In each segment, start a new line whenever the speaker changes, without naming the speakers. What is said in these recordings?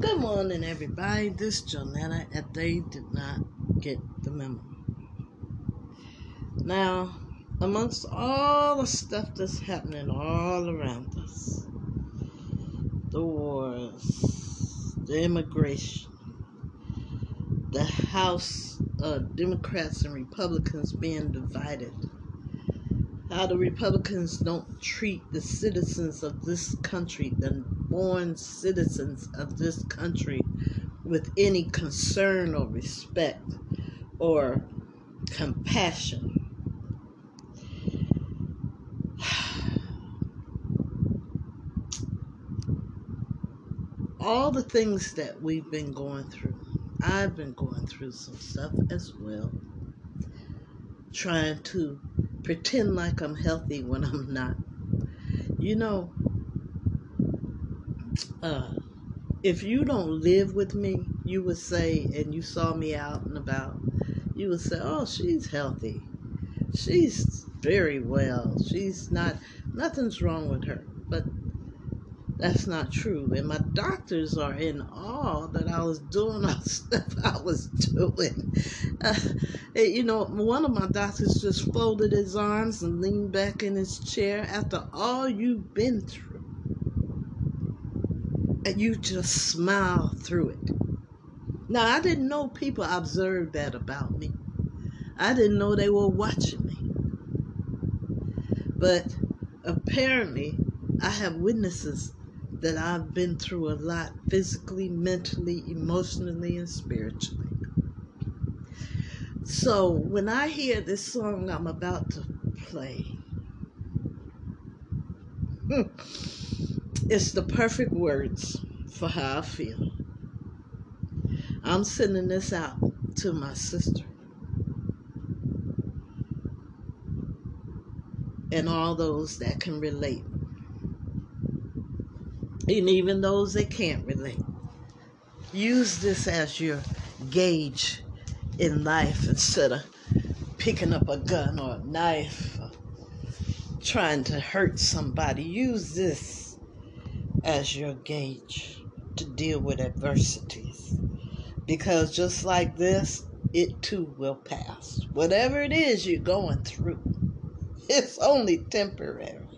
Good morning, everybody. This is Jonetta, and they did not get the memo. Now, amongst all the stuff that's happening all around us the wars, the immigration, the House uh, Democrats and Republicans being divided, how the Republicans don't treat the citizens of this country, the born citizens of this country, with any concern or respect or compassion. All the things that we've been going through, I've been going through some stuff as well. Trying to pretend like I'm healthy when I'm not. You know, uh, if you don't live with me, you would say, and you saw me out and about, you would say, oh, she's healthy. She's very well. She's not, nothing's wrong with her. But that's not true. And my doctors are in awe that I was doing all the stuff I was doing. Uh, you know, one of my doctors just folded his arms and leaned back in his chair after all you've been through. And you just smile through it. Now, I didn't know people observed that about me. I didn't know they were watching me. But apparently, I have witnesses that I've been through a lot physically, mentally, emotionally, and spiritually. So when I hear this song I'm about to play, hmm, it's the perfect words for how I feel. I'm sending this out to my sister and all those that can relate and even those that can't relate. Use this as your gauge in life instead of picking up a gun or a knife or trying to hurt somebody. Use this as your gauge to deal with adversities. Because just like this, it too will pass. Whatever it is you're going through, it's only temporary.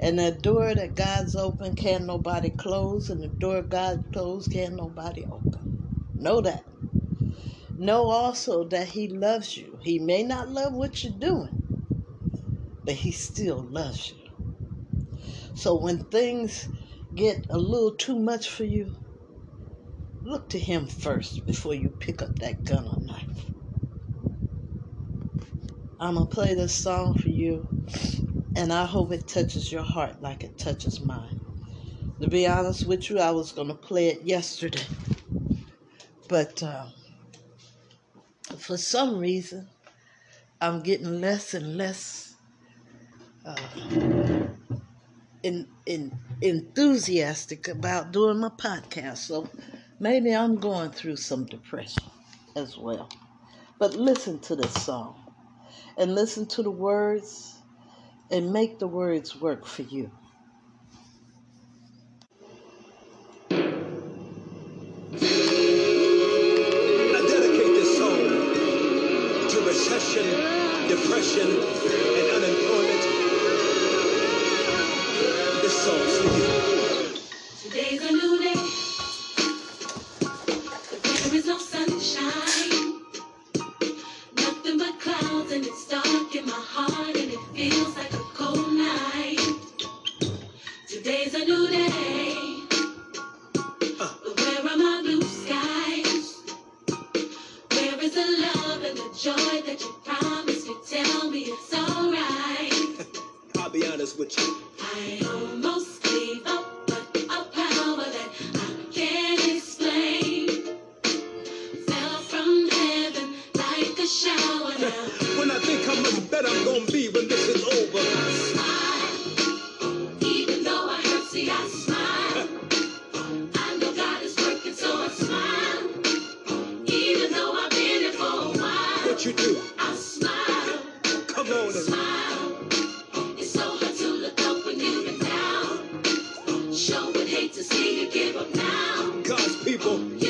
And the door that God's open can't nobody close, and the door God closed can't nobody open. Know that. Know also that He loves you. He may not love what you're doing, but He still loves you. So when things get a little too much for you, look to Him first before you pick up that gun or knife. I'm going to play this song for you and I hope it touches your heart like it touches mine. To be honest with you, I was going to play it yesterday. But uh, for some reason, I'm getting less and less uh, in, in, enthusiastic about doing my podcast. So maybe I'm going through some depression as well. But listen to this song and listen to the words and make the words work for you.
I dedicate this song to recession, depression, and
Today's a new day, but there is no sunshine. Nothing but clouds, and it's dark in my heart, and it feels like a cold night. Today's a new day, but where are my blue skies? Where is the love and the joy that you promised me? Tell me it's alright.
I'll be honest with you.
I
people.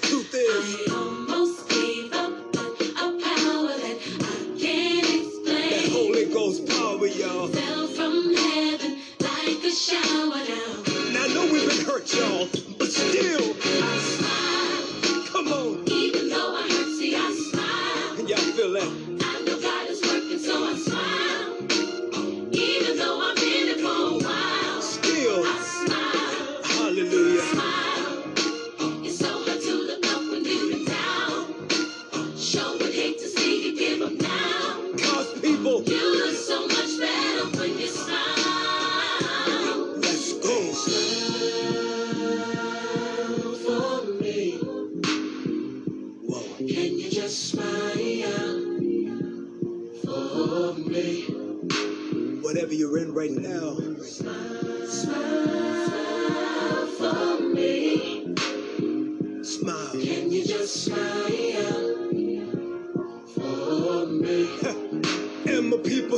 The
truth is,
I almost gave up, but a power that I can't explain. that.
Holy Ghost power, y'all.
fell from heaven like a shower down.
Now I know we've been hurt, y'all, but still,
I smile,
come on.
even though I hurt. See, I smile.
Can y'all feel that?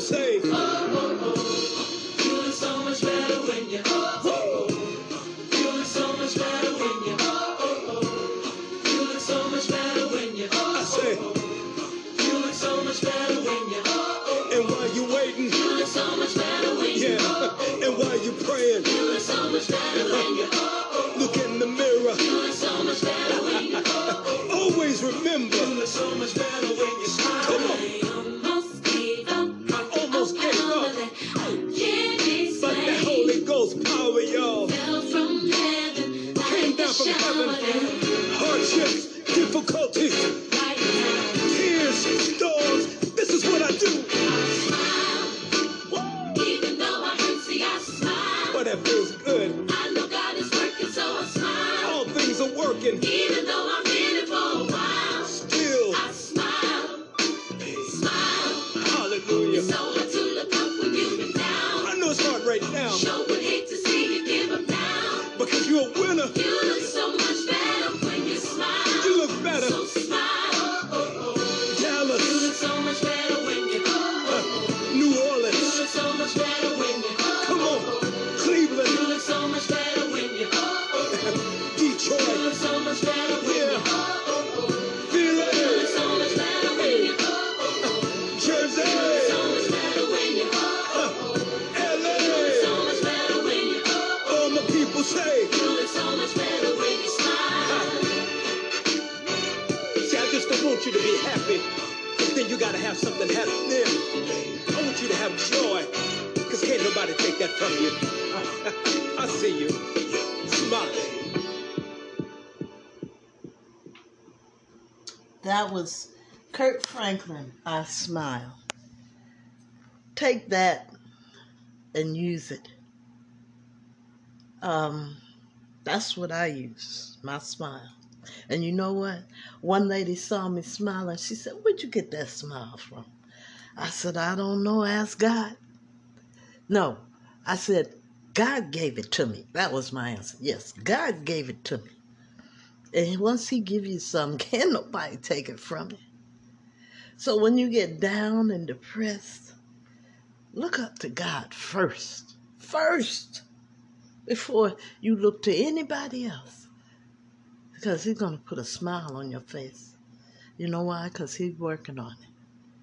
People say,
so much better when you. You look so much better when you. You look so much better when you.
I say,
so much better when you.
and while you waiting,
look so much better when you.
yeah, and while you praying,
so much better when you.
look
see, I smile.
But that feels good.
I know God is working, so I smile.
All things are working.
Even though I've been it for a while,
Still,
I smile. Smile.
hallelujah.
So hard to look up when you've been down.
I know it's hard right now
Sure would hate to see you give up now.
because you're a winner.
You look so much better when you smile.
You look better.
So
I want you to have joy, because can't nobody take that from you. I see you. Smile.
That was Kirk Franklin. I smile. Take that and use it. Um, that's what I use. My smile. And you know what? One lady saw me smiling. She said, "Where'd you get that smile from?" I said, "I don't know. Ask God." No, I said, "God gave it to me." That was my answer. Yes, God gave it to me. And once he give you something, can't nobody take it from you. So when you get down and depressed, look up to God first. First. Before you look to anybody else. Because he's going to put a smile on your face. You know why? Because he's working on it.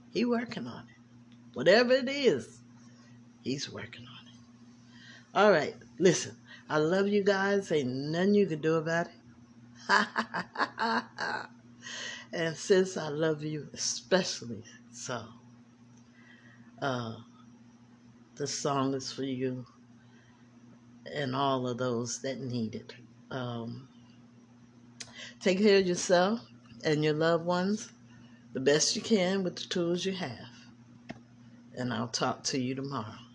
He's working on it. Whatever it is, he's working on it. All right, listen. I love you guys. Ain't nothing you can do about it. and since I love you especially so, uh, the song is for you and all of those that need it. Um, take care of yourself and your loved ones the best you can with the tools you have. and I'll talk to you tomorrow.